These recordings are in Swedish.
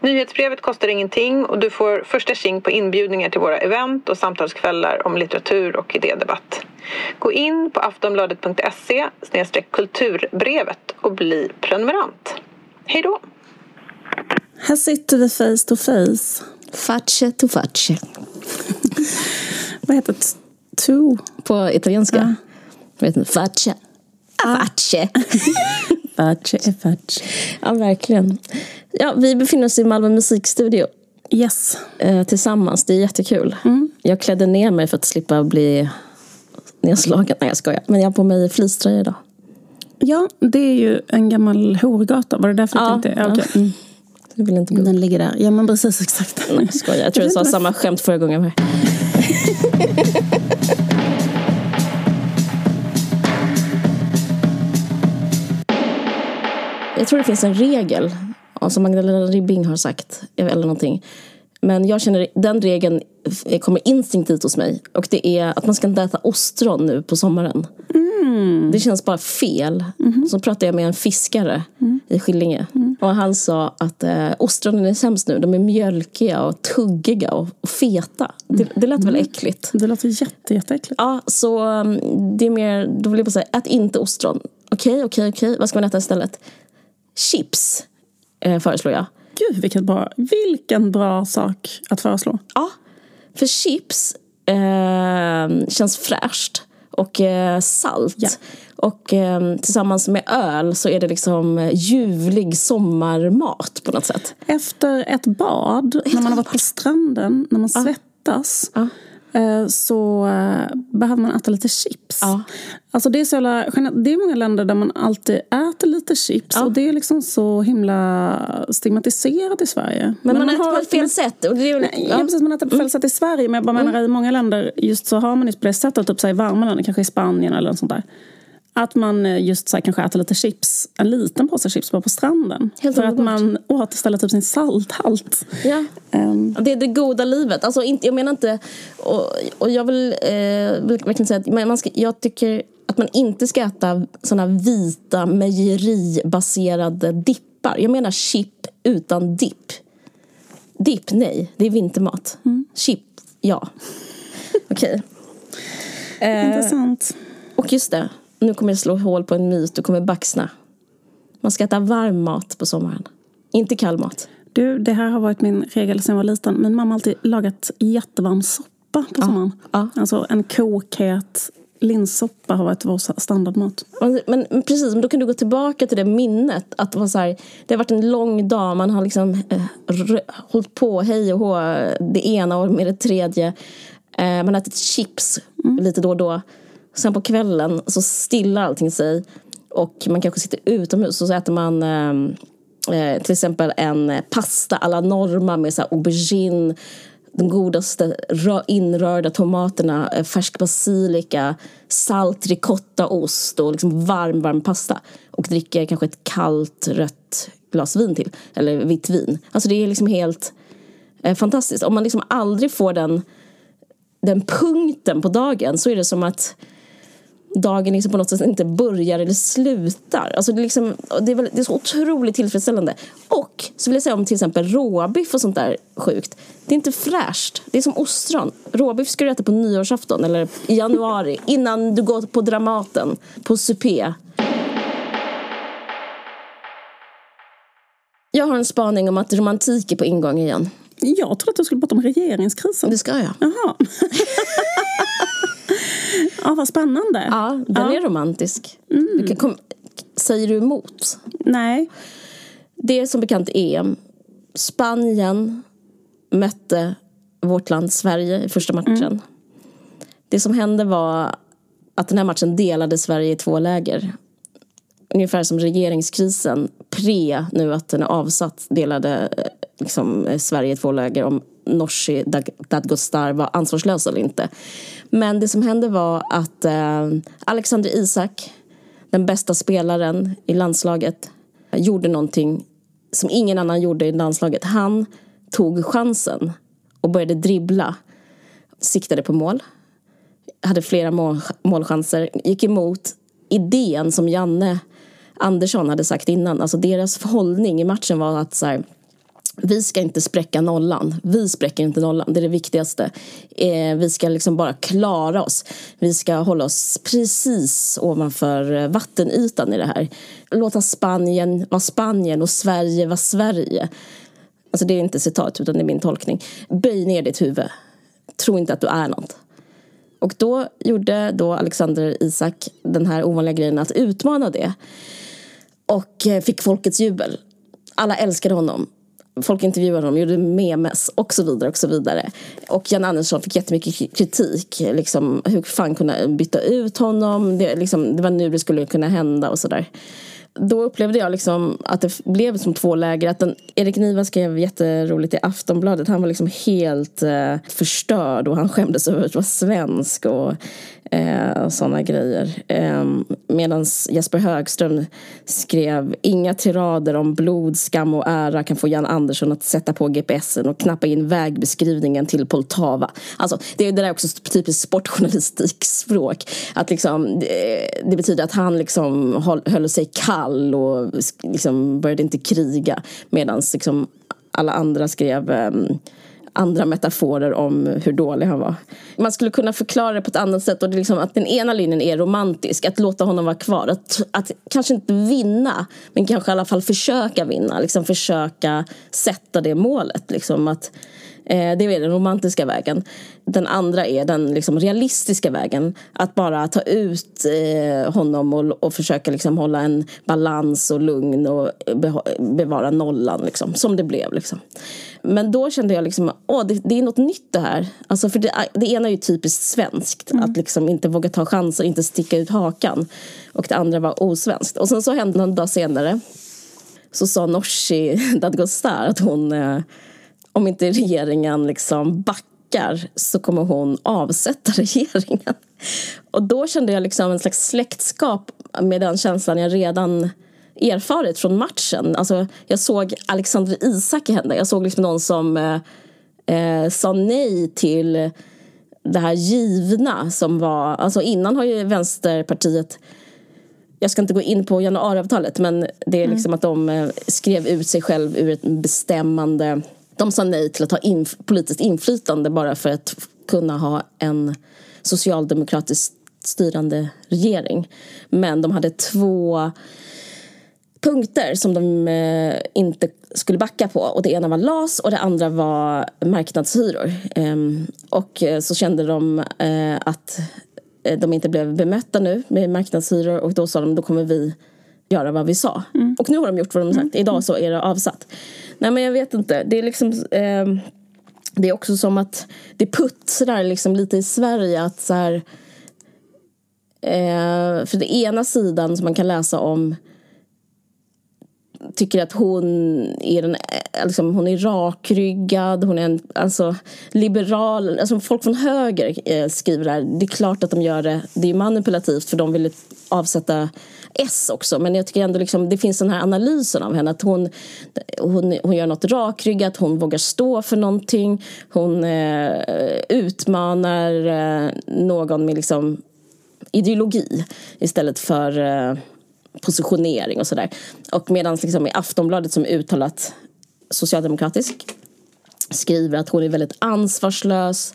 Nyhetsbrevet kostar ingenting och du får första tjing på inbjudningar till våra event och samtalskvällar om litteratur och idédebatt. Gå in på aftonbladet.se kulturbrevet och bli prenumerant. Hej då! Här sitter vi face to face. Facce to facce. Vad heter to? På italienska? Ja. Jag vet inte. Facce. Facce. Är facce. Ja, verkligen. Ja, vi befinner oss i Malmö musikstudio Yes. eh, tillsammans. Det är jättekul. Mm. Jag klädde ner mig för att slippa bli nedslagen. Nej, jag skojar. Men jag har på mig fleecetröja idag. Ja, det är ju en gammal horgata. Var det därför Ja, tänkte? Ja, okej. Mm. Jag vill inte gå. Den ligger där. Ja, men precis exakt. Nej, jag skojar. Jag tror jag vet sa samma skämt förra gången jag tror det finns en regel som Magdalena Ribbing har sagt, eller någonting. Men jag känner den regeln kommer instinktivt hos mig. Och det är att man ska inte äta ostron nu på sommaren. Det känns bara fel. Så pratade jag med en fiskare i Skillinge. Och han sa att eh, ostronen är sämst nu. De är mjölkiga och tuggiga och, och feta. Det, det lät väl äckligt? Det låter jätte, jätteäckligt. Ja, så det är mer, då vill jag bara säga, ät inte ostron. Okej, okej, okej. Vad ska man äta istället? Chips eh, föreslår jag. Gud, vilket bra, vilken bra sak att föreslå. Ja, för chips eh, känns fräscht och eh, salt. Ja. Och eh, tillsammans med öl så är det liksom eh, ljuvlig sommarmat på något sätt. Efter ett bad, när man har varit på stranden, när man svettas, Ja. Eh, så eh, behöver man äta lite chips. Ja. Alltså det, är så jävla, det är många länder där man alltid äter lite chips Ja. och det är liksom så himla stigmatiserat i Sverige. Men, man, äter har- på ett fel sätt. Och det är, Nej, ja. precis, man äter på fel sätt i Sverige. Men jag bara menar i många länder just så har man just på det sättet, typ så i varma länder, kanske i Spanien eller något sånt där. Att man eh, just så här, kanske äter lite chips, en liten påse chips bara på stranden. Helt för att underbart. man återställer typ sin salthalt. Ja. Ehm, Det är det goda livet. Alltså, inte, jag menar inte... Och, och jag vill, eh, verkligen säga att man ska, jag tycker att man inte ska äta såna vita mejeribaserade dippar. Jag menar chip utan dipp. Dipp, nej. Det är vintermat. Chip, ja. Okej. Eh, Intressant. och just det, nu kommer jag slå hål på en myt. Du kommer baxna. Man ska äta varm mat på sommaren. Inte kall mat. Du, det här har varit min regel sedan jag var liten. Min mamma har alltid lagat jättevarm soppa på sommaren. ja. Alltså en kokhet linssoppa har varit vår standardmat. Men, men precis, men då kan du gå tillbaka till det minnet. Att det, var så här, det har varit en lång dag, man har liksom eh, rö- hållit på hej och hå, det ena och med det tredje. Eh, man har ätit chips lite då och då. Sen på kvällen så stillar allting sig. Och man kanske sitter utomhus och så äter man eh, eh till exempel en eh, pasta alla norma med så här aubergine de godaste inrörda tomaterna, eh, färsk basilika, salt ricottaost och liksom varm, varm pasta. Och dricker kanske ett kallt rött glas vin till, eller vitt vin. Alltså det är liksom helt eh, fantastiskt. Om man liksom aldrig får den, den punkten på dagen så är det som att dagen liksom på något sätt inte börjar eller slutar. Alltså det, är liksom, det, är väl, det är så otroligt tillfredsställande. Och så vill jag säga om till exempel råbiff och sånt där sjukt. Det är inte fräscht. Det är som ostron. Råbiff ska du äta på nyårsafton eller i januari innan du går på Dramaten, på supé. Jag har en spaning om att romantik är på ingång igen. Jag trodde att du skulle prata om regeringskrisen. Det ska jag. Jaha. ja, vad spännande. Ja, den är romantisk. Du kan kom, säger du emot? Nej. Det är som bekant EM. Spanien mötte vårt land Sverige i första matchen. Det som hände var att den här matchen delade Sverige i två läger. Ungefär som regeringskrisen pre nu att den är avsatt delade eh, liksom, eh, Sverige i två läger om Nooshi Dadgostar var ansvarslös eller inte. Men det som hände var att eh, Alexander Isak den bästa spelaren i landslaget, gjorde någonting som ingen annan gjorde i landslaget. Han tog chansen och började dribbla. Siktade på mål. Hade flera mål, målchanser. Gick emot idén som Janne Andersson hade sagt innan. Alltså deras hållning i matchen var att så här, vi ska inte spräcka nollan. Vi spräcker inte nollan, det är det viktigaste. Eh, vi ska liksom bara klara oss. Vi ska hålla oss precis ovanför eh, vattenytan i det här. Låta Spanien vara Spanien och Sverige vara Sverige. Alltså det är inte citat utan det är min tolkning. Böj ner ditt huvud. Tro inte att du är något. Och då gjorde då Alexander Isak den här ovanliga grejen att utmana det. Och eh, fick folkets jubel. Alla älskade honom. Folk intervjuade honom, gjorde memes och så vidare. Och så vidare. Och Jan Andersson fick jättemycket kritik. Liksom, hur fan kunde byta ut honom? Det, liksom, det var nu det skulle kunna hända och sådär då upplevde jag liksom att det blev som två läger. Att den, Erik Niva skrev jätteroligt i Aftonbladet. Han var liksom helt eh, förstörd och han skämdes över att vara svensk och eh, sådana grejer. Eh, Medan Jesper Högström skrev inga tirader om blod, skam och ära kan få Jan Andersson att sätta på GPSen och knappa in vägbeskrivningen till Poltava. Alltså, det, är det där också typiskt sportjournalistikspråk. Att liksom, det, det betyder att han liksom höll, höll sig kall och liksom började inte kriga medan liksom alla andra skrev um, andra metaforer om hur dålig han var. Man skulle kunna förklara det på ett annat sätt. Och det är liksom att den ena linjen är romantisk, att låta honom vara kvar. Att, att kanske inte vinna, men kanske i alla fall försöka vinna. Liksom försöka sätta det målet. Liksom att, det är den romantiska vägen. Den andra är den liksom, realistiska vägen. Att bara ta ut eh, honom och, och försöka liksom, hålla en balans och lugn och bevara nollan, liksom, som det blev. Liksom. Men då kände jag liksom, åh, det, det är något nytt det här. Alltså för det, det ena är ju typiskt svenskt. Mm. Att liksom inte våga ta chanser, inte sticka ut hakan. Och det andra var osvenskt. Och sen så hände någon dag senare. Så sa Nooshi Dadgostar att hon, eh, om inte regeringen liksom backar så kommer hon avsätta regeringen. Och då kände jag liksom en slags släktskap med den känslan jag redan erfarit från matchen. Alltså, jag såg Alexander Isak hända. Jag såg liksom någon som eh, eh, sa nej till det här givna som var... Alltså innan har ju Vänsterpartiet jag ska inte gå in på januariavtalet men det är mm. liksom mm. att de eh, skrev ut sig själv ur ett bestämmande... De sa nej till att ha inf politiskt inflytande bara för att kunna ha en socialdemokratiskt styrande regering. Men de hade två punkter som de eh, inte skulle backa på. Och det ena var LAS och det andra var marknadshyror. Ehm, och eh, så kände de eh, att de inte blev bemötta nu med marknadshyror och då sa de då kommer vi göra vad vi sa. Mm. Och nu har de gjort vad de sagt. Mm. Idag så är det avsatt. Nej men jag vet inte. Det är liksom eh, Det är också som att det puttrar liksom lite i Sverige att så här, eh, För den ena sidan som man kan läsa om tycker att hon är, den, eh, liksom, hon är rakryggad, hon är en alltså, liberal. Alltså, folk från höger eh, skriver det här. Det är klart att de gör det. Det är manipulativt för de vill avsätta S också. Men jag tycker ändå liksom, det finns den här analysen av henne. Att hon, hon, hon gör något rakryggat, hon vågar stå för någonting. Hon eh, utmanar eh, någon med liksom ideologi istället för eh, positionering och sådär. Och medan liksom i Aftonbladet som är uttalat socialdemokratisk skriver att hon är väldigt ansvarslös.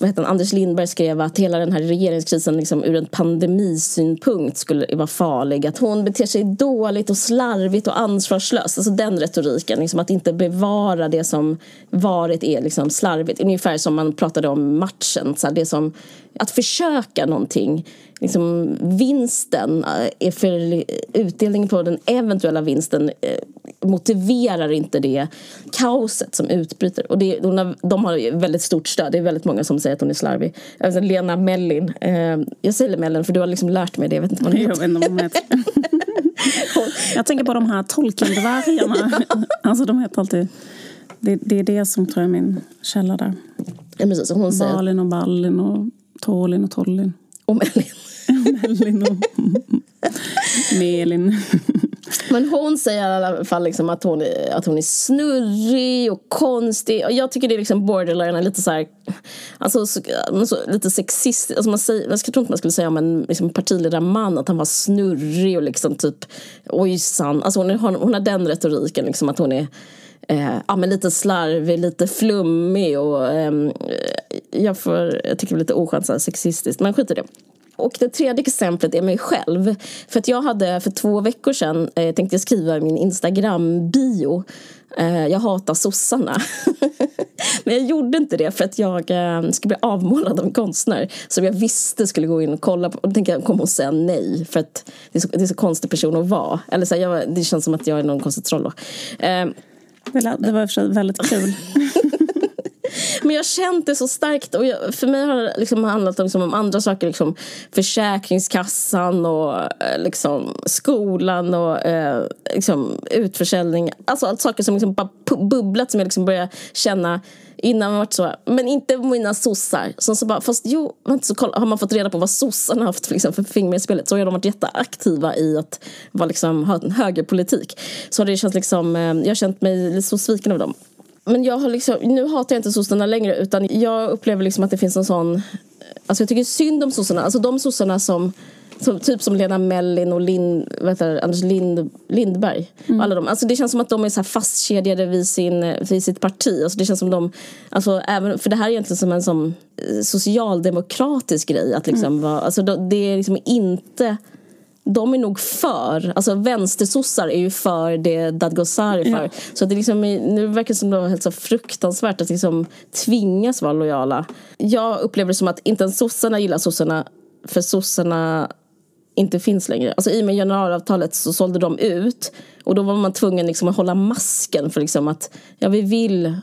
Vad heter han? Anders Lindberg skrev att hela den här regeringskrisen liksom ur en pandemisynpunkt skulle vara farlig. Att hon beter sig dåligt och slarvigt och ansvarslöst. Alltså den retoriken, liksom att inte bevara det som varit är liksom slarvigt. Ungefär som man pratade om matchen. Så det som, att försöka någonting liksom, vinsten eh, är för utdelningen på den eventuella vinsten eh, motiverar inte det kaoset som utbryter. Och det, de, de har väldigt stort stöd. Det är väldigt många som säger att hon är slarvig. Alltså Lena Mellin. Eh, jag säger Mellin för du har liksom lärt mig det. Jag vet inte vad hon heter. Jag, jag tänker på de här Tolkien-dvärgarna. ja. Alltså de heter alltid... Det, det, är det som tror jag är min källa där. Ja, precis, hon säger... Balin och Ballin och Tolin och Tollin. Och Mellin. Mellin och... med Elin. Men hon säger i alla fall liksom att, hon är, att hon är snurrig och konstig. Och jag tycker det är liksom borderline, lite så här, alltså, så, så, lite sexistiskt. Alltså man säger, jag tror inte man skulle säga om en liksom, partiledarman att han var snurrig och liksom typ ojsan. Alltså hon, hon, hon har den retoriken liksom att hon är eh, ja, men lite slarvig, lite flummig och ehm, eh, jag, får, jag tycker det är lite oskönt så här, sexistiskt, men skit i det. Och det tredje exemplet är mig själv. För att jag hade för två veckor sedan eh, tänkte jag skriva i min Instagram-bio eh, jag hatar sossarna. Men jag gjorde inte det för att jag eh, skulle bli avmålad av en konstnär som jag visste skulle gå in och kolla på. Och då tänkte jag, kommer hon säga nej? För att det är så, det är så konstig person att vara. Eller så här, jag, det känns som att jag är någon konstig troll. Eh, det var i och för sig väldigt kul. Men jag har känt det så starkt. Och jag, för mig har det liksom handlat liksom om andra saker. Liksom Försäkringskassan och eh, liksom skolan och eh, liksom utförsäljning. Alltså allt saker som liksom bara bubblat som jag liksom börjar känna innan man varit så. Men inte mina sossar. Som så bara, fast jo, vänta, så kolla, har man fått reda på vad sossarna haft liksom, för finger med spelet så har de varit jätteaktiva i att vara, liksom, ha en högerpolitik. Så det känns liksom, eh, jag har känt mig så sviken av dem. Men jag har liksom, nu hatar jag inte sossarna längre utan jag upplever liksom att det finns en sån Alltså jag tycker synd om sossarna, alltså de sossarna som som, typ som Lena Mellin och Lind, vet du, Anders Lind, Lindberg. Mm. Alla de. Alltså det känns som att de är så här fastkedjade vid, sin, vid sitt parti. Alltså det känns som de, alltså även, för det här är egentligen som en som socialdemokratisk grej. Att liksom mm. vara, alltså det är liksom inte de är nog för, alltså vänstersossar är ju för det Dadgostar är för. Ja. Så det liksom, nu verkar det som det var helt så fruktansvärt att liksom tvingas vara lojala. Jag upplever det som att inte ens sossarna gillar sossarna för sossarna inte finns längre. Alltså I och med januariavtalet så sålde de ut och då var man tvungen liksom att hålla masken för liksom att ja, vi vill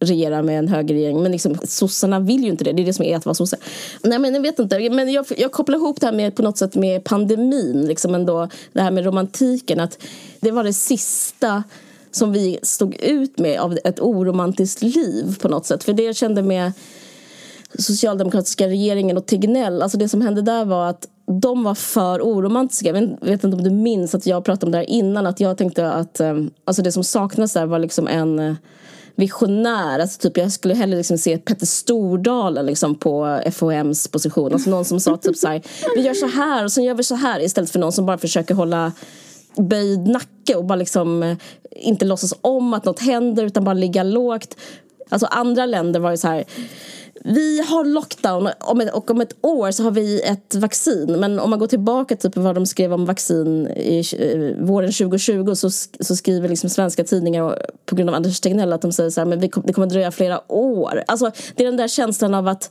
regera med en högerregering. Men liksom, sossarna vill ju inte det. Det är det som är att vara sosse. Nej men jag vet inte. Men jag, jag kopplar ihop det här med på något sätt med pandemin. Liksom ändå, det här med romantiken. Att det var det sista som vi stod ut med av ett oromantiskt liv på något sätt. För det jag kände med socialdemokratiska regeringen och Tegnell. Alltså det som hände där var att de var för oromantiska. Jag vet, inte om du minns att jag pratade om det här innan. Att jag tänkte att eh, alltså det som saknades där var liksom en eh, visionär. Alltså typ, jag skulle hellre liksom se Petter Stordalen liksom på FOMs position. Alltså någon som sa typ så här, vi gör så här och sen gör vi så här istället för någon som bara försöker hålla böjd nacke och bara liksom eh, inte låtsas om att något händer utan bara ligga lågt. Alltså andra länder var ju så här vi har lockdown och om ett år så har vi ett vaccin. Men om man går tillbaka till typ vad de skrev om vaccin i eh, våren 2020 så, så skriver liksom svenska tidningar på grund av Anders Tegnell att de säger så här, men det kommer dröja flera år. Alltså det är den där känslan av att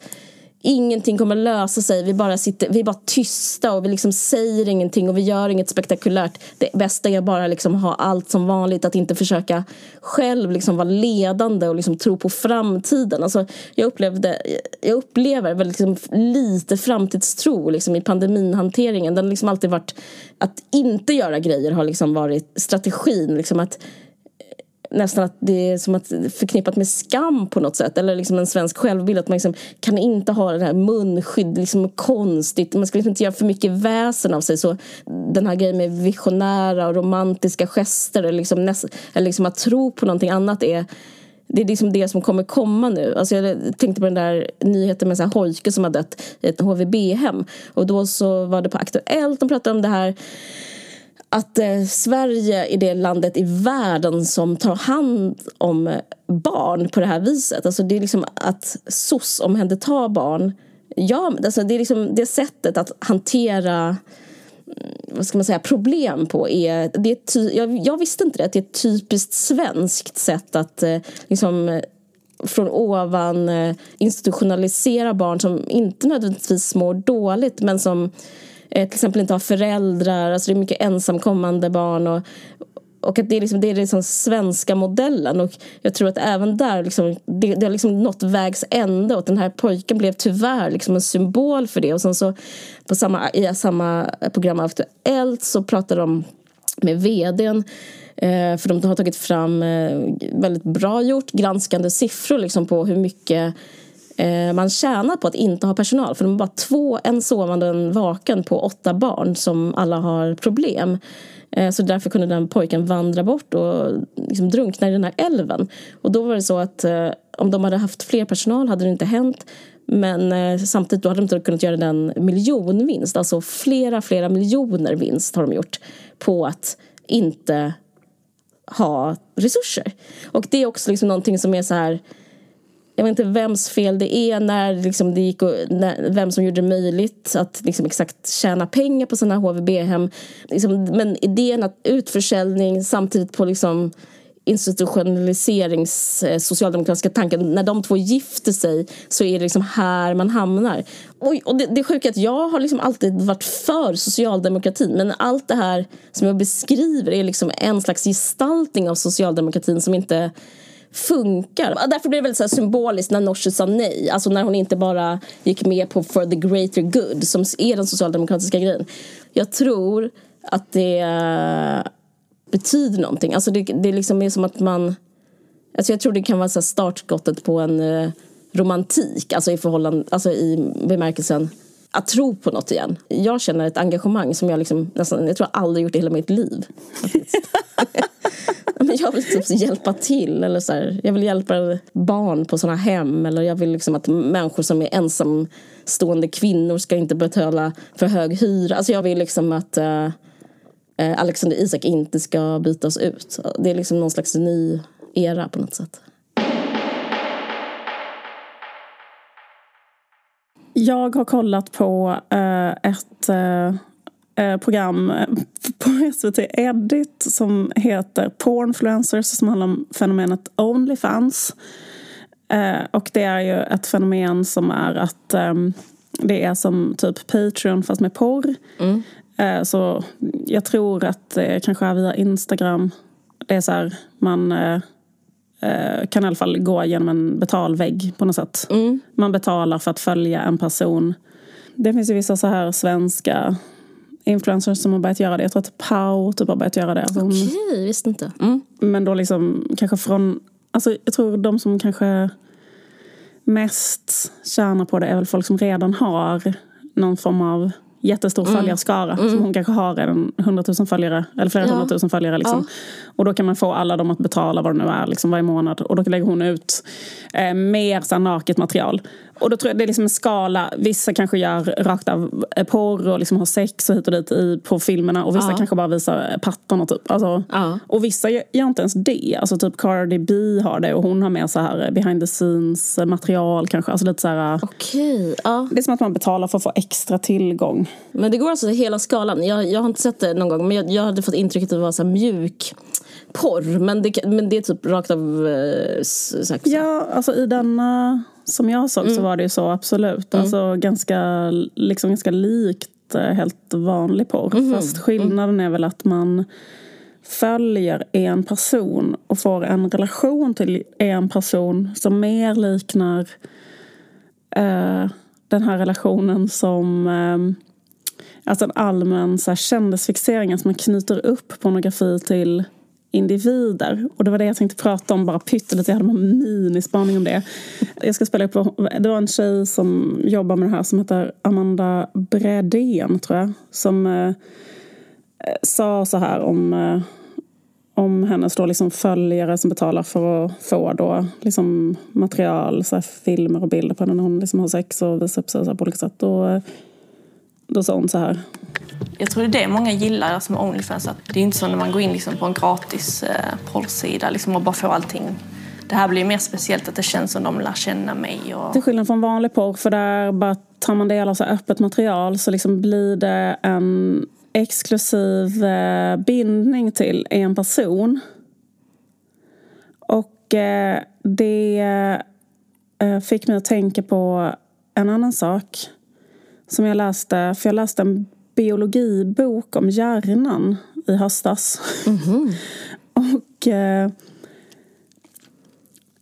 ingenting kommer lösa sig. Vi bara sitter, vi är bara tysta och vi liksom säger ingenting och vi gör inget spektakulärt. Det bästa är bara liksom ha allt som vanligt, att inte försöka själv liksom vara ledande och liksom tro på framtiden. Alltså, jag, upplevde, jag upplever väl liksom lite framtidstro liksom i pandeminhanteringen. Den har liksom alltid varit att inte göra grejer har liksom varit strategin. Liksom att nästan att det är som att förknippat med skam på något sätt. Eller liksom en svensk självbild. Att man liksom kan inte ha det här munskydd, liksom konstigt. Man ska liksom inte göra för mycket väsen av sig. Så den här grejen med visionära och romantiska gester eller liksom, näst, eller liksom att tro på någonting annat är det är liksom det som kommer komma nu. Alltså jag tänkte på den där nyheten med så här Hojke som har dött i ett HVB-hem. Och då så var det på Aktuellt, de pratade om det här att eh, Sverige är det landet i världen som tar hand om eh, barn på det här viset. Alltså det är liksom att SOS omhändertar barn. Ja, alltså det är liksom det sättet att hantera mm, vad ska man säga, problem på är, det är ty, jag, jag, visste inte det, att det är ett typiskt svenskt sätt att eh, liksom eh, från ovan eh, institutionalisera barn som inte nödvändigtvis mår dåligt men som eh, Eh, till exempel inte har föräldrar. Alltså det är mycket ensamkommande barn. Och, och att det är, liksom, det är liksom svenska modellen. Och jag tror att även där, liksom, det, det har liksom nått vägs ände. Och den här pojken blev tyvärr liksom en symbol för det. Och sen så på samma, i samma program Aktuellt så pratade de med vdn eh, för de har tagit fram eh, väldigt bra gjort granskande siffror liksom på hur mycket Eh, man tjänar på att inte ha personal. För de är bara två, en sovande och en vaken på åtta barn som alla har problem. Eh, så därför kunde den pojken vandra bort och liksom drunkna i den här älven. Och då var det så att eh, om de hade haft fler personal hade det inte hänt. Men eh, samtidigt då hade de inte kunnat göra den miljonvinst. Alltså flera, flera miljoner vinst har de gjort på att inte ha resurser. Och det är också liksom någonting som är så här jag vet inte vems fel det är när liksom det gick och, när, vem som gjorde det möjligt att liksom exakt tjäna pengar på sina HVB-hem. Liksom, men idén att utförsäljning samtidigt på liksom institutionaliserings eh, socialdemokratiska tanken. När de två gifter sig så är det liksom här man hamnar. Och, och det, det sjuka är att jag har liksom alltid varit för socialdemokratin men allt det här som jag beskriver är liksom en slags gestaltning av socialdemokratin som inte funkar. Därför blir det väldigt så symboliskt när Nooshi sa nej. Alltså när hon inte bara gick med på for the greater good som är den socialdemokratiska grejen. Jag tror att det eh, betyder någonting. Alltså det, det liksom är som att man... Alltså jag tror det kan vara så startskottet på en eh, romantik, alltså i, förhållande, alltså i bemärkelsen att tro på något igen. Jag känner ett engagemang som jag liksom nästan, jag tror jag aldrig gjort i hela mitt liv. jag vill typ hjälpa till. Eller så här, jag vill hjälpa barn på såna hem. Eller jag vill liksom att människor som är ensamstående kvinnor ska inte betala för hög hyra. Alltså jag vill liksom att uh, Alexander Isak inte ska bytas ut. Det är liksom någon slags ny era på något sätt. Jag har kollat på uh, ett Eh, program eh, på SVT Edit som heter Pornfluencers som handlar om fenomenet Onlyfans. Eh, och det är ju ett fenomen som är att ehm, det är som typ Patreon fast med porr. Mm. Så jag tror att det kanske är via Instagram. Det är så här, man kan i alla fall gå genom en betalvägg på något sätt. Mm. Man betalar för att följa en person. Det finns ju vissa så här svenska influencers som har börjat göra det. Jag tror att Pau typ har börjat göra det. Alltså Okej, okay, visste inte. Mm. Men då liksom kanske från... Alltså jag tror de som kanske mest tjänar på det är väl folk som redan har någon form av jättestor mm. följarskara. Mm. Som hon kanske har redan 100 000 följare, eller flera ja. hundratusen följare. Liksom. Ja. Och då kan man få alla dem att betala vad det nu är liksom, varje månad. Och då lägger hon ut eh, mer så naket material. Och då tror jag det är liksom en skala. Vissa kanske gör rakt av eh, porr och liksom har sex och hit och dit i, på filmerna. Och vissa ja. kanske bara visar pattarna typ. Alltså, ja. Och vissa gör, gör, inte ens det. Alltså typ Cardi B har det och hon har med så här behind the scenes material kanske. Alltså lite så här, okay. ja. Det är som att man betalar för att få extra tillgång. Men det går alltså hela skalan. Jag, jag har inte sett det någon gång men jag, jag hade fått intrycket att det var så mjuk porr. Men det, men det är typ rakt av eh, sex. Ja, alltså i denna som jag såg mm. så var det ju så absolut. Mm. Alltså ganska, liksom ganska likt eh, helt vanlig porr. Mm. Fast skillnaden är väl att man följer en person och får en relation till en person som mer liknar eh, den här relationen som eh, Alltså en allmän så här, kändisfixering, att man knyter upp pornografi till individer. Och det var det jag tänkte prata om, bara pyttelite. Jag hade en minispaning om det. Jag ska spela upp, det var en tjej som jobbar med det här som heter Amanda Bredén, tror jag. Som eh, eh, sa så här om, eh, om hennes då liksom följare som betalar för att få då liksom material, så här, filmer och bilder på henne när hon liksom har sex och visar upp sig så på olika sätt. Och, eh, då sa hon så här. Jag tror det är det många gillar alltså med Onlyfans. Att det är inte så när man går in liksom på en gratis eh, porrsida liksom och bara får allting. Det här blir mer speciellt att det känns som de lär känna mig. Och... Till skillnad från vanlig porr för där bara tar man del av så öppet material så liksom blir det en exklusiv eh, bindning till en person. Och eh, det eh, fick mig att tänka på en annan sak som jag läste, för jag läste en biologibok om hjärnan i höstas. Mm -hmm. och eh,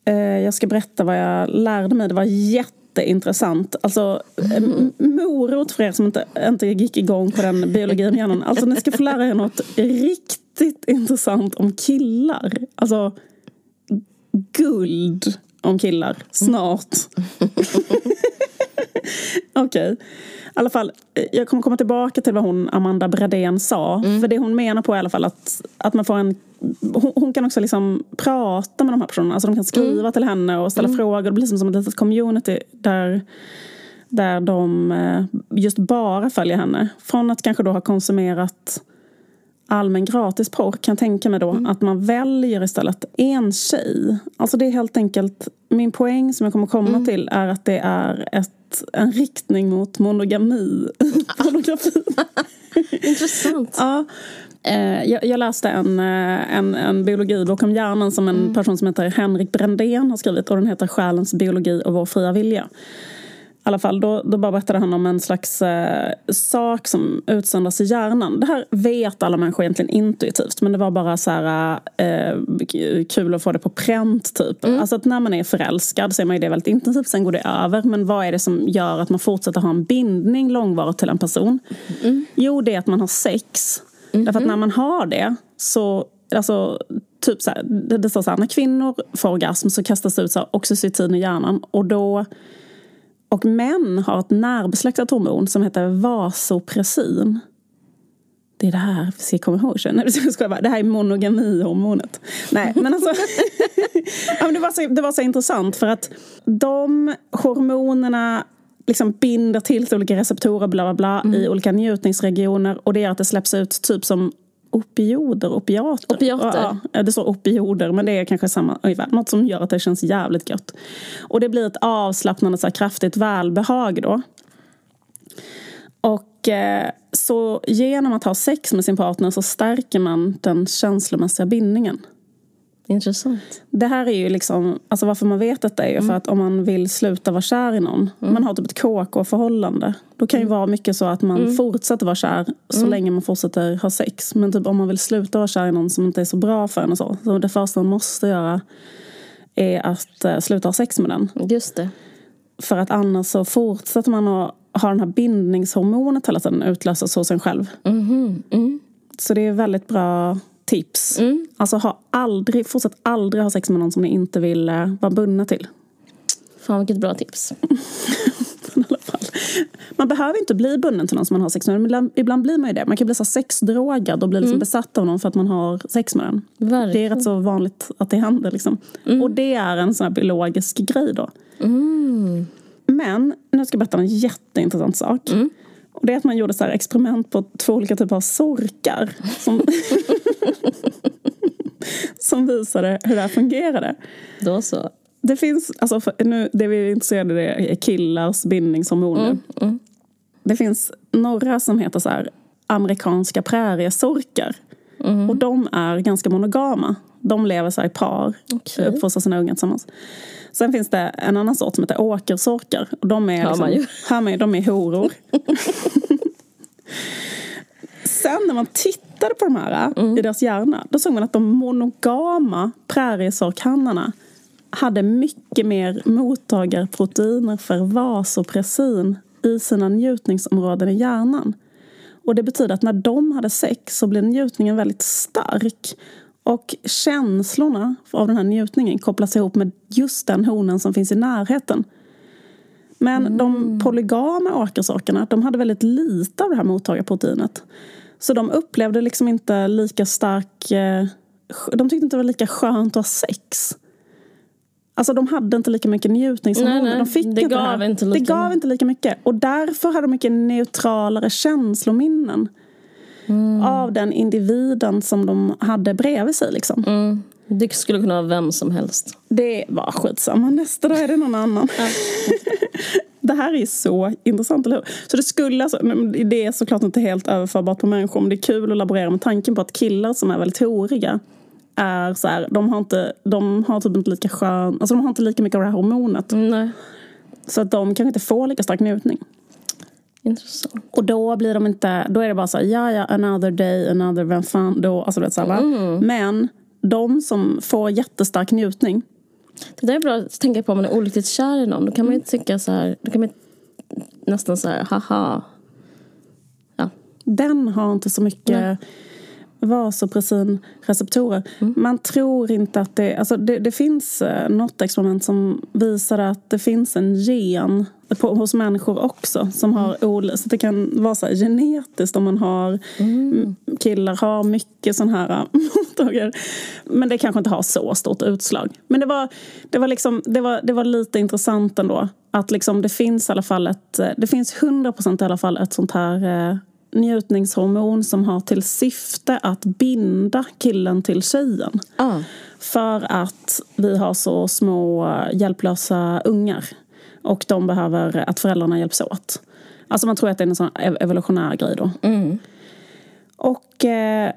eh, jag ska berätta vad jag lärde mig. Det var jätteintressant. Alltså, mm. morot för er som inte, inte gick igång på den biologin om hjärnan. Alltså, ni ska få lära er något riktigt intressant om killar. Alltså, guld om killar. Snart. Okej. Okay. I alla fall, jag kommer komma tillbaka till vad hon, Amanda Bradén sa. Mm. För det hon menar på i alla fall att, att man får en... Hon, hon kan också liksom prata med de här personerna. Alltså de kan skriva mm. till henne och ställa mm. frågor. Det blir liksom som ett litet community där, där de eh, just bara följer henne. Från att kanske då ha konsumerat allmän gratis porr kan jag tänka mig då mm. att man väljer istället en tjej. Alltså det är helt enkelt, min poäng som jag kommer komma mm. till är att det är ett, en riktning mot monogami pornografin. Intressant. ja. Eh, jag, jag, läste en, eh, en, en biologibok om hjärnan som en mm. person som heter Henrik Brändén har skrivit och den heter Själens biologi och vår fria vilja alla fall, då, då bara berättade han om en slags eh, sak som utsöndras i hjärnan. Det här vet alla människor egentligen intuitivt men det var bara så här, eh, kul att få det på pränt typ. Mm. Alltså att när man är förälskad så är man ju det väldigt intensivt, sen går det över. Men vad är det som gör att man fortsätter ha en bindning långvarigt till en person? Mm. Jo, det är att man har sex. Mm. Därför att när man har det så, alltså typ så här, det, det står så här, när kvinnor får orgasm så kastas det ut så här, oxytocin i hjärnan och då och män har ett närbesläktat hormon som heter vasopressin. Det är det här vi ska komma ihåg. Nej, det här är monogamihormonet. Nej, men alltså. det, var så, det var så intressant för att de hormonerna liksom binder till olika receptorer bla bla bla mm. i olika njutningsregioner och det gör att det släpps ut typ som opioder, opiater. Opiater. Ja, det står opioder men det är kanske samma ungefär. Något som gör att det känns jävligt gött. Och det blir ett avslappnande så här, kraftigt välbehag då. Och eh, så genom att ha sex med sin partner så stärker man den känslomässiga bindningen. Intressant. Det här är ju liksom, alltså varför man vet detta är ju mm. för att om man vill sluta vara kär i någon, mm. man har typ ett KK-förhållande. Då kan ju mm. vara mycket så att man mm. fortsätter vara kär så mm. länge man fortsätter ha sex. Men typ om man vill sluta vara kär i någon som inte är så bra för en och så. Så det första man måste göra är att uh, sluta ha sex med den. Just det. För att annars så fortsätter man att ha den här bindningshormonet hela tiden utlösas hos en själv. Mm-hmm. Mm. Så det är väldigt bra tips. Mm. Alltså ha aldrig, fortsätt aldrig ha sex med någon som ni inte vill uh, vara bundna till. Fan vilket bra tips. Man behöver inte bli bunden till någon som man har sex med. Ibland blir man ju det. Man kan bli så sexdrogad och bli liksom mm. besatt av någon för att man har sex med den. Verkligen. Det är rätt så vanligt att det händer. Liksom. Mm. Och det är en sån här biologisk grej då. Mm. Men nu ska jag berätta en jätteintressant sak. Mm. Och det är att man gjorde så experiment på två olika typer av sorkar. Som, som visade hur det här fungerade. Då så. Det finns, alltså nu, det vi är intresserade av är killars bindningshormoner. Mm, mm. Det finns några som heter så här, amerikanska präriesorkar. Mm. Och de är ganska monogama. De lever så i par, okay. uppfostrar sina ungar tillsammans. Sen finns det en annan sort som heter åkersorkar. Och de är, liksom, man hör man ju, de är horor. Sen när man tittade på de här mm. i deras hjärna, då såg man att de monogama präriesorkhannarna hade mycket mer mottagarproteiner för vasopressin i sina njutningsområden i hjärnan. Och det betyder att när de hade sex så blev njutningen väldigt stark. Och känslorna av den här njutningen kopplas ihop med just den honen som finns i närheten. Men mm. de polygama åkersorkarna, de hade väldigt lite av det här mottagarproteinet. Så de upplevde liksom inte lika stark... Eh, de tyckte inte det var lika skönt att ha sex. Alltså de hade inte lika mycket njutningshormoner. De fick det, inte gav det, inte lika det gav inte lika mycket. Och därför hade de mycket neutralare känslominnen. Mm. Av den individen som de hade bredvid sig. Liksom. Mm. Det skulle kunna vara vem som helst. Det var skitsamma. Nästa dag är det någon annan. det här är så intressant, eller hur? Så det skulle alltså, det är såklart inte helt överförbart på människor men det är kul att laborera med tanken på att killar som är väldigt horiga är så här, de har inte, de har typ inte lika skön, alltså de har inte lika mycket av det här hormonet. Nej. Så att de kanske inte får lika stark njutning. Intressant. Och då blir de inte, då är det bara så här, ja ja, another day, another, vem fan då, alltså du vet så här, mm. Men de som får jättestark njutning. Det där är bra att tänka på om man är olyckligt kär i någon. Då kan man ju tycka så här, då kan man nästan så här, haha. Ja. Den har inte så mycket Nej vasopressinreceptorer. Mm. Man tror inte att det... Alltså det, det finns eh, något experiment som visar att det finns en gen på, hos människor också. Som har mm. så det kan vara så här, genetiskt om man har mm. killar har mycket sån här mottagare. Men det kanske inte har så stort utslag. Men det var, det var, liksom, det var, det var lite intressant ändå. Att liksom det finns i alla fall ett, det finns 100% i alla fall ett sånt här eh, njutningshormon som har till syfte att binda killen till tjejen. Ah. För att vi har så små eh, hjälplösa ungar. Och de behöver att föräldrarna hjälps åt. Alltså man tror att det är en sån evolutionär grej då. Mm. Och eh,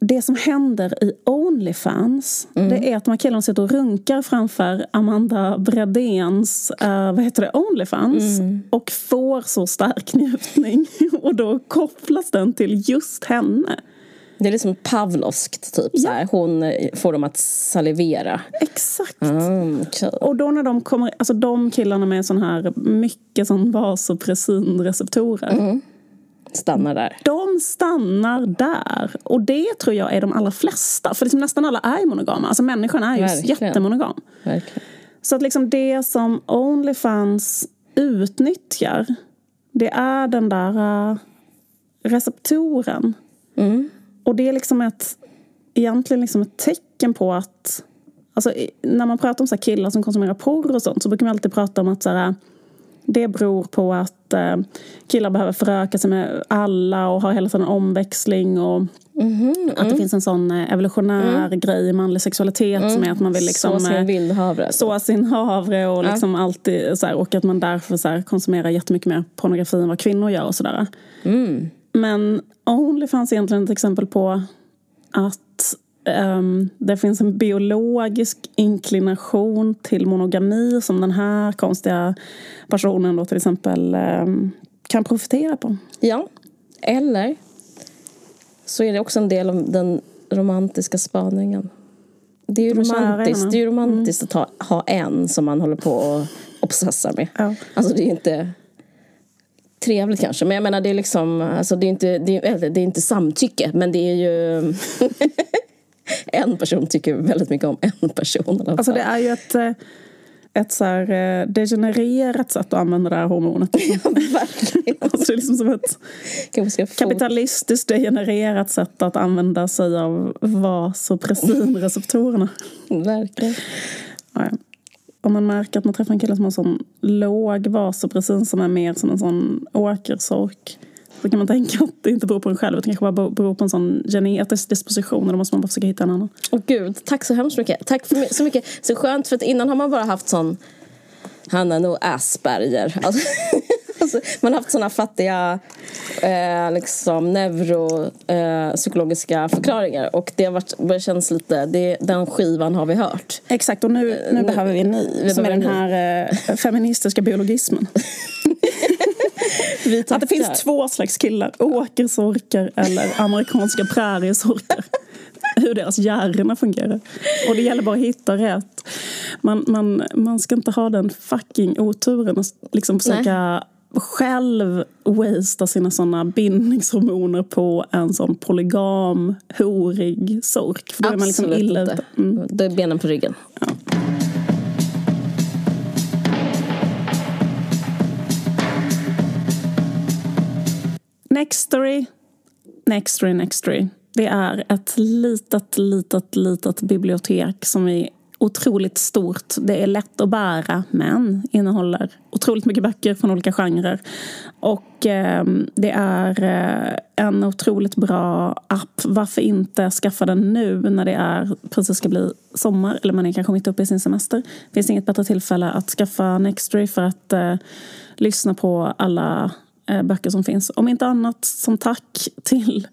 det som händer i Onlyfans mm. det är att de här killarna sitter och runkar framför Amanda Bredéns uh, vad heter det, Onlyfans mm. och får så stark njutning. och då kopplas den till just henne. Det är liksom Pavlovskt, typ. Ja. Så här. Hon eh, får dem att salivera. Exakt. Mm, okay. Och då när de kommer, alltså de killarna med sån här mycket sån vasopressinreceptorer. Mm. Stannar där. De stannar där. Och det tror jag är de allra flesta. För liksom nästan alla är monogama. Alltså människan är ju Verkligen. jättemonogam. Verkligen. Så att liksom det som Onlyfans utnyttjar det är den där uh, receptoren. Mm. Och det är liksom ett, egentligen liksom ett tecken på att Alltså, när man pratar om så killar som konsumerar porr och sånt så brukar man alltid prata om att så här, det beror på att eh, killar behöver föröka sig med alla och ha hela tiden omväxling och mm -hmm, att det mm. finns en sån eh, evolutionär mm. grej i manlig sexualitet mm. som är att man vill liksom så sin eh, vildhavre. Så sin havre och liksom ja. alltid så här, och att man därför så här, konsumerar jättemycket mer pornografi än vad kvinnor gör och sådär. Mm. Men Onlyfans är egentligen ett exempel på att um, det finns en biologisk inklination till monogami som den här konstiga personen då till exempel um, kan profitera på. Ja, eller så är det också en del av den romantiska spaningen. Det är ju romantiskt, det är romantiskt mm. att ha, ha en som man håller på och obsessar med. Ja. Alltså det är inte trevligt kanske. Men jag menar det är liksom, alltså det är inte, det är, det är inte samtycke men det är ju en person tycker väldigt mycket om en person. Alltså det är ju ett, eh, ett så här eh, degenererat sätt att använda det här hormonet. ja, verkligen. Alltså liksom som ett kapitalistiskt degenererat sätt att använda sig av vasopressinreceptorerna. verkligen. Ja, ja om man märker att man träffar en kille som har en sån låg vasopressin som är mer som en sån åkersork så kan man tänka att det inte beror på en själv utan kanske bara beror på en sån genetisk disposition och då måste man bara försöka hitta en annan. Åh gud, tack så hemskt mycket. Tack för så mycket. Så skönt för att innan har man bara haft sån han är nog Asperger. Alltså, alltså, man har haft såna fattiga eh, liksom neuropsykologiska eh, förklaringar och det har varit, börjar kännas lite, det, den skivan har vi hört. Exakt och nu, nu, nu behöver vi en ny vi som är den här eh, feministiska biologismen. att det finns två slags killar, åkersorkar eller amerikanska präriesorkar hur deras hjärna fungerar. Och det gäller bara att hitta rätt. Man, man, man ska inte ha den fucking oturen att liksom försöka Nej själv wastea sina såna bindningshormoner på en sån polygam, horig sork. För då Absolut är man liksom illa inte. Mm. Då är benen på ryggen. Ja. Nextory, Nextory, Nextory. Det är ett litet, litet, litet bibliotek som är otroligt stort. Det är lätt att bära men innehåller otroligt mycket böcker från olika genrer. Och eh, det är eh, en otroligt bra app. Varför inte skaffa den nu när det är precis ska bli sommar eller man är kanske mitt uppe i sin semester. Det finns inget bättre tillfälle att skaffa Nextory för att eh, lyssna på alla böcker som finns. Om inte annat som tack till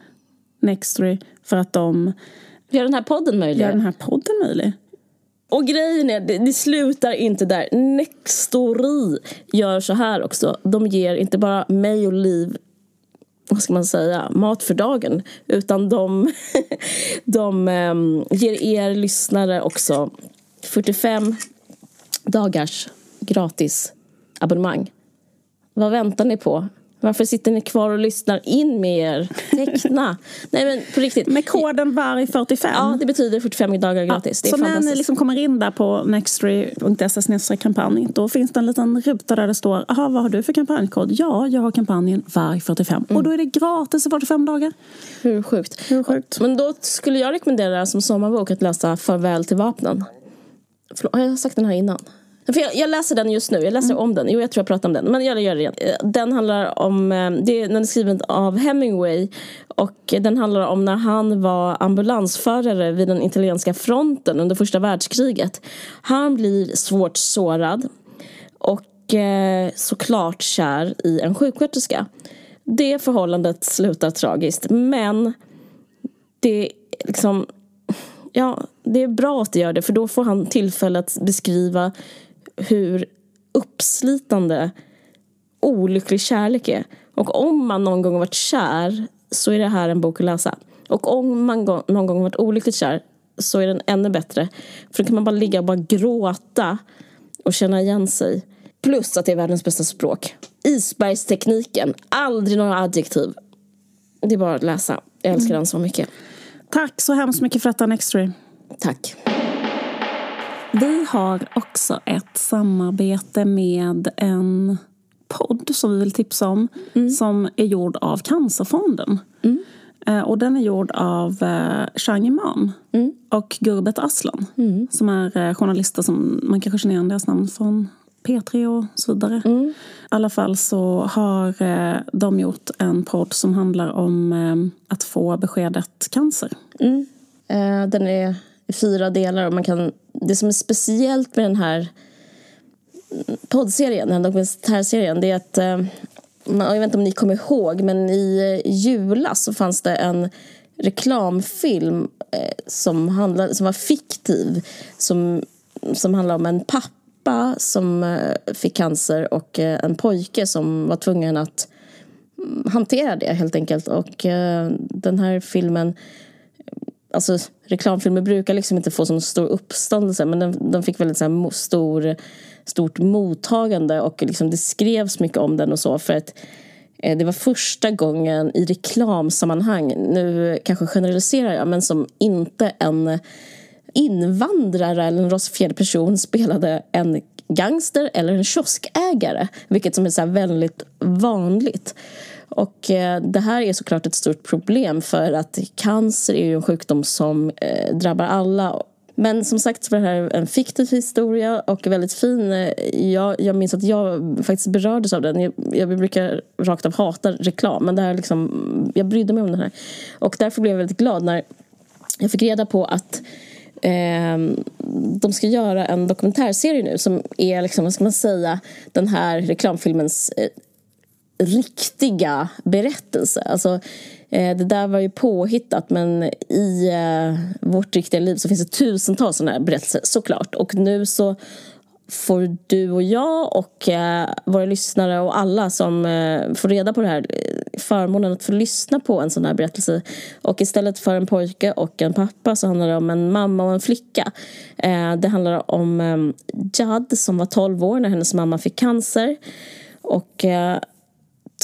Nextory för att de gör den här podden möjlig. Gör den här podden möjlig. Och grejen är, det, det slutar inte där. Nextory gör så här också. De ger inte bara mig och Liv vad ska man säga, mat för dagen. Utan de, de um, ger er lyssnare också 45 dagars gratis abonnemang. Vad väntar ni på? Varför sitter ni kvar och lyssnar in med er? Teckna! Nej men på riktigt. Med koden VARG45. Ja, det betyder 45 dagar gratis. Ja, så när ni liksom kommer in där på nextory.se kampanj då finns det en liten ruta där det står Aha, vad har du för kampanjkod? Ja, jag har kampanjen VARG45. Mm. Och då är det gratis i 45 dagar. Hur sjukt? Hur sjukt? Men då skulle jag rekommendera som sommarbok att läsa Farväl till vapnen. Förlåt, har jag sagt den här innan? För jag, jag, läser den just nu, jag läser mm. om den. Jo, jag tror jag pratar om den. Men jag gör det igen. Den handlar om, eh, det är, den är skriven av Hemingway. Och den handlar om när han var ambulansförare vid den italienska fronten under första världskriget. Han blir svårt sårad. Och eh, såklart kär i en sjuksköterska. Det förhållandet slutar tragiskt. Men det liksom ja, det är bra att det gör det för då får han tillfälle att beskriva hur uppslitande olycklig kärlek är. Och om man någon gång har varit kär så är det här en bok att läsa. Och om man någon gång har varit olyckligt kär så är den ännu bättre. För då kan man bara ligga och bara gråta och känna igen sig. Plus att det är världens bästa språk. Isbergstekniken, aldrig några adjektiv. Det är bara att läsa. Jag älskar den så mycket. Tack så hemskt mycket för detta Nextory. Tack. Vi har också ett samarbete med en podd som vi vill tipsa om mm. som är gjord av Cancerfonden. Mm. Eh, och den är gjord av eh, Shang Imam mm. och Gurbet Aslan mm. som är eh, journalister som man kanske känner igen deras namn från P3 och så vidare. Mm. I alla fall så har de gjort en podd som handlar om att få beskedet cancer. Mm. Den är i fyra delar och man kan det som är speciellt med den här poddserien, den här dokumentärserien, det är att eh, jag vet inte om ni kommer ihåg, men i eh, julas så fanns det en reklamfilm eh, som, handlade, som var fiktiv som, som handlade om en pappa som fick cancer och en pojke som var tvungen att mm, hantera det helt enkelt. Och den här filmen alltså, reklamfilmer brukar liksom inte få så stor uppståndelse men den, den fick väldigt så här, stor, stort mottagande och liksom, det skrevs mycket om den och så för att eh, det var första gången i reklamsammanhang, nu kanske generaliserar jag, men som inte en invandrare eller en rasifierad person spelade en gangster eller en kioskägare, vilket som är så väldigt vanligt. Och eh, det här är såklart ett stort problem för att cancer är ju en sjukdom som eh, drabbar alla. Men som sagt var det här en fiktiv historia och väldigt fin. Eh, jag, jag minns att jag faktiskt berördes av den. Jag, jag brukar rakt av hata reklam men det här liksom, jag brydde mig om den här. Och därför blev jag väldigt glad när jag fick reda på att eh, de ska göra en dokumentärserie nu som är, liksom, vad ska man säga, den här reklamfilmens eh, riktiga berättelse. Alltså, eh, det där var ju påhittat men i eh, vårt riktiga liv så finns det tusentals sådana här berättelser såklart. Och nu så får du och jag och eh, våra lyssnare och alla som får reda på det här förmånen att få lyssna på en sån här berättelse. Och istället för en pojke och en pappa så handlar det om en mamma och en flicka. Det handlar om eh, Jad som var 12 år när hennes mamma fick cancer. Och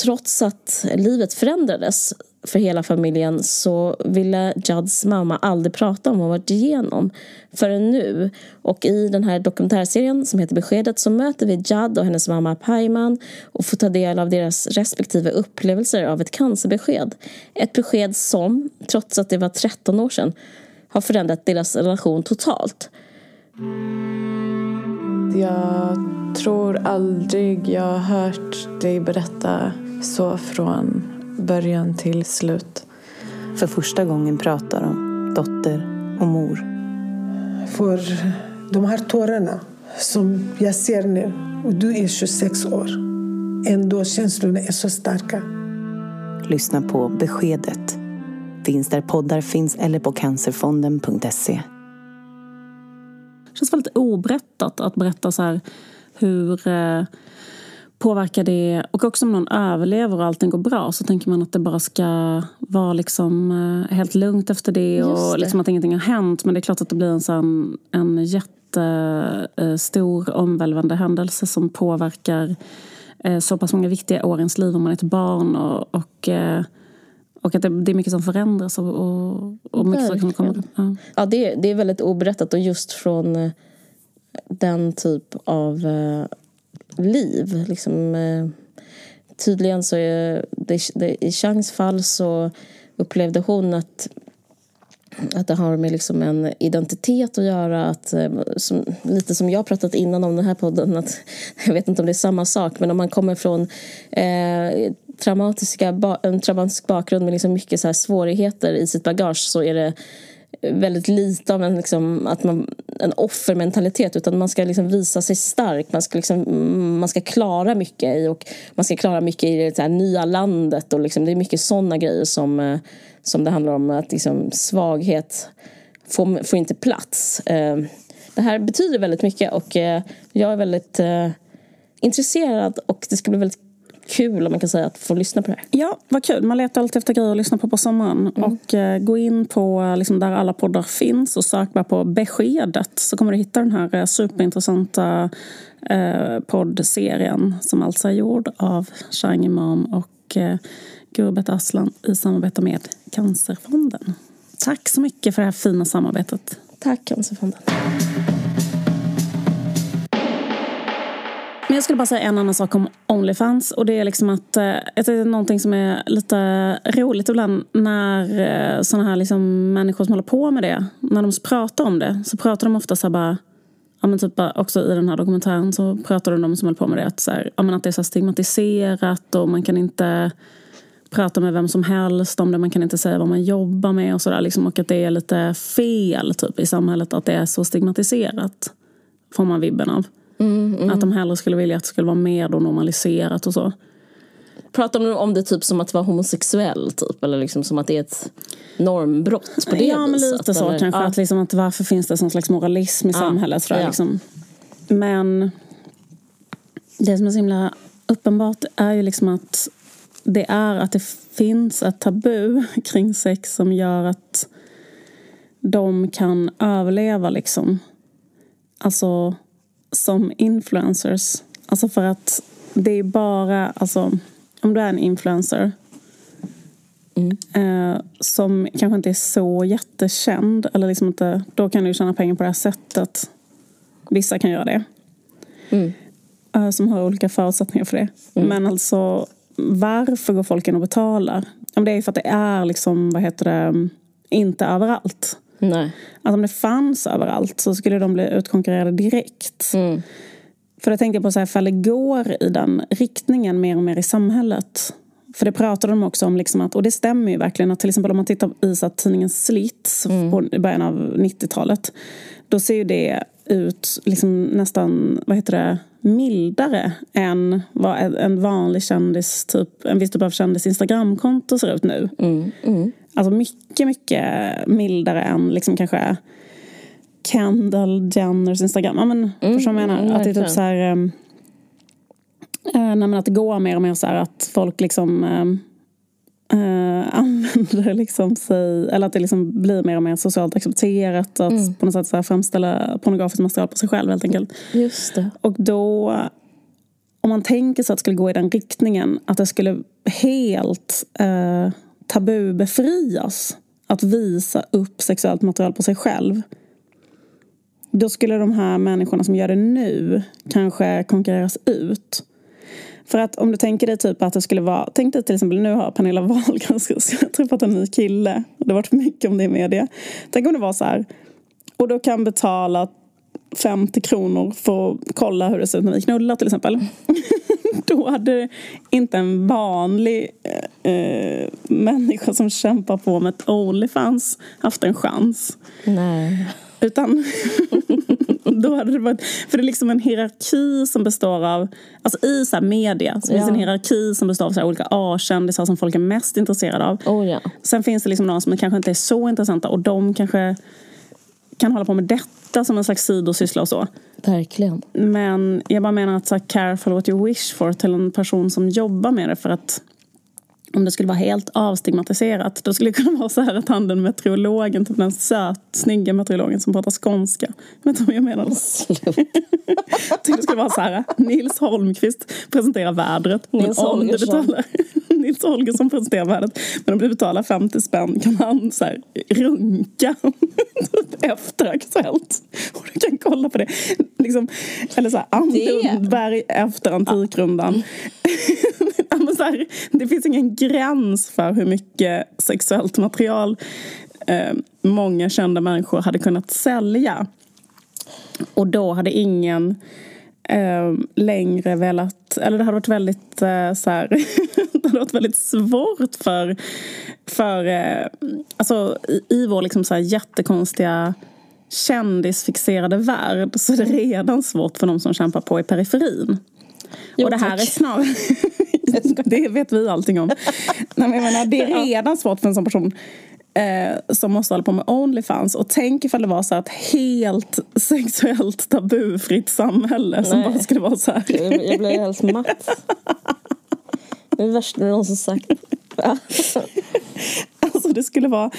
trots att livet förändrades för hela familjen så ville Juds mamma aldrig prata om vad hon varit igenom förrän nu. Och i den här dokumentärserien som heter Beskedet så möter vi Judd och hennes mamma Paiman och får ta del av deras respektive upplevelser av ett cancerbesked. Ett besked som, trots att det var 13 år sedan, har förändrat deras relation totalt. Jag tror aldrig jag har hört dig berätta så från början till slut. För första gången pratar de dotter och mor. För de här tårarna som jag ser nu, och du är 26 år, ändå känslorna är så starka. Lyssna på Beskedet. Finns där poddar finns eller på cancerfonden.se. Det känns väldigt oberättat att berätta så här hur eh, påverkar det, och också om någon överlever och allting går bra så tänker man att det bara ska vara liksom eh, helt lugnt efter det och liksom att ingenting har hänt. Men det är klart att det blir en, sån, en jättestor omvälvande händelse som påverkar eh, så pass många viktiga år i ens liv om man är ett barn. Och, och, eh, och att det, det är mycket som förändras och, och, och mycket som komma. Ja. Ja, det, det är väldigt oberättat och just från eh, den typ av eh, liv. Liksom, eh, tydligen så är det, det, i Changs fall så upplevde hon att att det har med liksom en identitet att göra. Att, eh, som, lite som jag pratat innan om den här podden. Att, jag vet inte om det är samma sak, men om man kommer från eh, traumatiska, ba, en traumatisk bakgrund med liksom mycket så här svårigheter i sitt bagage så är det väldigt lite av en, liksom, att man, en offermentalitet utan man ska liksom visa sig stark. Man ska, liksom, man ska klara mycket i, och man ska klara mycket i det här nya landet. Och liksom, det är mycket sådana grejer som, eh, som det handlar om. Att liksom, svaghet får, får inte plats. Eh, det här betyder väldigt mycket och eh, jag är väldigt intresserad och det ska bli väldigt kul om man kan säga att få lyssna på det här. Ja, vad kul. Man letar alltid efter grejer att lyssna på på sommaren. Mm. Och eh, gå in på liksom, där alla poddar finns och sök bara på Beskedet så kommer du hitta den här eh, superintressanta eh, poddserien som alltså är gjord av Shang Imam och eh, Gurbet Aslan i samarbete med Cancerfonden. Tack så mycket för det här fina samarbetet. Tack Cancerfonden. Jag skulle bara säga en annan sak om Onlyfans. Och det är liksom att eh, det är någonting som är lite roligt ibland när eh, sådana här liksom människor som håller på med det, när de pratar om det så pratar de ofta så bara Ja, men typ också i den här dokumentären så pratar de som håller på med det att, så här, ja, men att det är så stigmatiserat och man kan inte prata med vem som helst om det. Man kan inte säga vad man jobbar med och sådär. Liksom, och att det är lite fel typ, i samhället att det är så stigmatiserat. Får man vibben av. Mm, mm. Att de hellre skulle vilja att det skulle vara mer då normaliserat och så. Pratar de om det typ som att vara homosexuell? Typ, eller liksom som att det är ett normbrott på det Ja, men lite så eller? kanske. Ja. Att, liksom att varför finns det sån slags moralism i ja. samhället? Tror jag, ja. liksom. Men det som är så himla uppenbart är ju liksom att det är att det finns ett tabu kring sex som gör att de kan överleva liksom. Alltså som influencers. Alltså för att det är bara, alltså om du är en influencer mm. eh, som kanske inte är så jättekänd eller liksom inte, då kan du tjäna pengar på det här sättet. Vissa kan göra det. Mm. Eh, som har olika förutsättningar för det. Mm. Men alltså varför går folk in och betalar? Om det är för att det är liksom, vad heter det, inte överallt. Nej. Att om det fanns överallt så skulle de bli utkonkurrerade direkt. Mm. För det tänkte jag på så här, ifall det går i den riktningen mer och mer i samhället. För det pratade de också om, liksom att, och det stämmer ju verkligen, att till exempel om man tittar i så tidningen Slits mm. i början av 90-talet. Då ser ju det ut liksom nästan, vad heter det, mildare än vad en vanlig kändis, typ, en viss typ av kändis Instagramkonto ser ut nu. Mm. Mm. Alltså mycket, mycket mildare än liksom kanske Kendall Jenners Instagram. Ja, men, mm, förstår du vad jag menar? Att det är typ så här... Um, äh, att det går mer och mer så här att folk liksom um, använder liksom sig, eller att det liksom blir mer och mer socialt accepterat att mm. på något sätt så här framställa pornografiskt material på sig själv helt enkelt. Just det. Och då, om man tänker sig att det skulle gå i den riktningen, att det skulle helt uh, tabubefrias att visa upp sexuellt material på sig själv. Då skulle de här människorna som gör det nu kanske konkurreras ut. För att om du tänker dig typ att det skulle vara, tänk dig till exempel nu har Pernilla Wahlgren träffat en ny kille. Det har varit mycket om det i media. Tänk om det var så här, och då kan betala 50 kronor för att kolla hur det ser ut när vi knullar till exempel. Då hade inte en vanlig eh, eh, människa som kämpar på med ett Onlyfans haft en chans. Nej. Utan då hade det varit, för det är liksom en hierarki som består av, alltså i så media så ja. finns en hierarki som består av så olika A-kändisar som folk är mest intresserade av. Oh, ja. Sen finns det liksom några som kanske inte är så intressanta och de kanske kan hålla på med detta som en slags sidosyssla och så. Verkligen. Men jag bara menar att så careful what you wish for till en person som jobbar med det för att om det skulle vara helt avstigmatiserat, då skulle det kunna vara så här att han den meteorologen, typ den söt, snygga meteorologen som pratar skånska. Vet du vad jag menar? Tyckte det skulle vara så här, Nils Holmqvist presenterar vädret. Nils om du betalar, Nils Holgersson presenterar vädret. Men om du betalar 50 spänn kan han så här runka efter Aktuellt. Och du kan kolla på det. Liksom, eller så här, Ann Lundberg efter Antikrundan. Men så här, det finns ingen gräns för hur mycket sexuellt material eh, många kända människor hade kunnat sälja. Och då hade ingen eh, längre velat, eller det hade varit väldigt eh, så här, det hade varit väldigt svårt för, för eh, alltså i, i vår liksom så här jättekonstiga kändisfixerade värld så är det redan svårt för de som kämpar på i periferin. Jo, och det här tack. är snarare... det vet vi allting om. Nej, men menar, det är redan svårt för en sån person eh, som måste hålla på med Onlyfans. Och tänk ifall det var så här ett helt sexuellt tabufritt samhälle som Nej. bara skulle vara så här. Jag jag blev helt matt. Det är det värsta någonsin sagt. Ja. Alltså det skulle vara...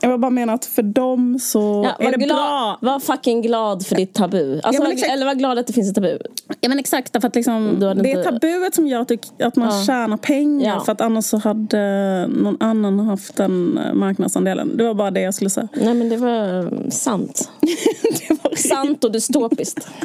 Jag bara menar att för dem så Ja, är det glad, bra. var fucking glad för ditt tabu. Alltså, men var- eller var glad att det finns ett tabu. Ja men exakt, därför att liksom, det är inte- tabuet som gör att, att man Ja. tjänar pengar. Ja. För att annars så hade någon annan haft den eh, marknadsandelen. Det var bara det jag skulle säga. Nej men det var sant. Det var Sant och dystopiskt.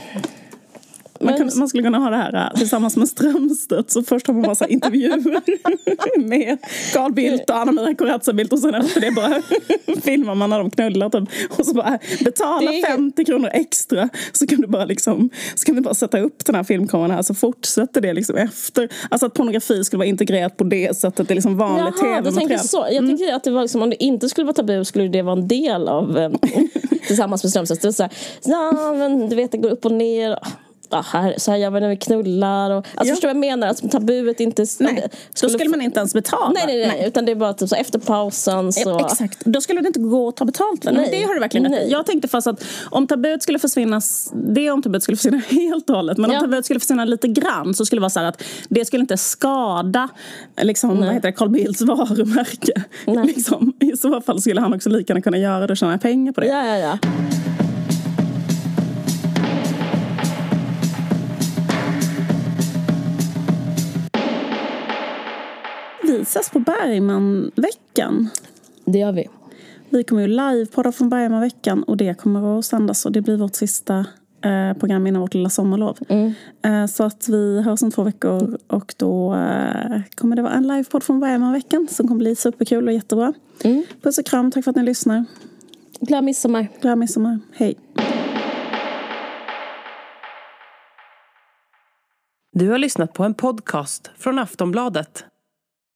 Man, kunde, man skulle kunna ha det här äh, tillsammans med Strömstedt. Så först har man här intervjuer med Carl Bildt och Anna-Maria Corazza Bildt och sen efter det bara filmar man när de knullar typ. Och så bara betala Det är- 50 kronor extra så kan du bara liksom så kan du bara sätta upp den här filmkameran här så fortsätter det liksom efter. Alltså att pornografi skulle vara integrerat på det sättet. Det är liksom vanligt tv-material. så. Jag tänker att det var liksom, om det inte skulle vara tabu skulle det vara en del av eh, tillsammans med Strömstedt. Så här, ja men du vet det går upp och ner. Ja, här, så här gör vi när vi knullar. Och, alltså Ja. förstår du vad jag menar? Att tabuet inte... Nej, då skulle man inte ens betala. Nej, nej, nej, Utan det är bara typ så efter pausen så... Ja, Exakt, då skulle det inte gå att ta betalt? Men Nej. det har du verkligen. Nej. Jag tänkte fast att om tabut skulle försvinna, det om tabut skulle försvinna helt och hållet, men Ja. om tabut skulle försvinna lite grann så skulle det vara så här att det skulle inte skada liksom, vad heter det, Carl Bildts varumärke. Nej. Liksom, I så fall skulle han också lika gärna kunna göra det och tjäna pengar på det. Ja, ja, ja. Ses på Bergman-veckan. Det gör vi. Vi kommer ju livepodda från Bergman-veckan och det kommer att sändas och det blir vårt sista eh, program innan vårt lilla sommarlov. Eh, så att vi hörs om två veckor och då eh, kommer det vara en livepodd från Bergman-veckan som kommer bli superkul och jättebra. Puss och kram, tack för att ni lyssnar. Glad midsommar. Glad midsommar, hej. Du har lyssnat på en podcast från Aftonbladet.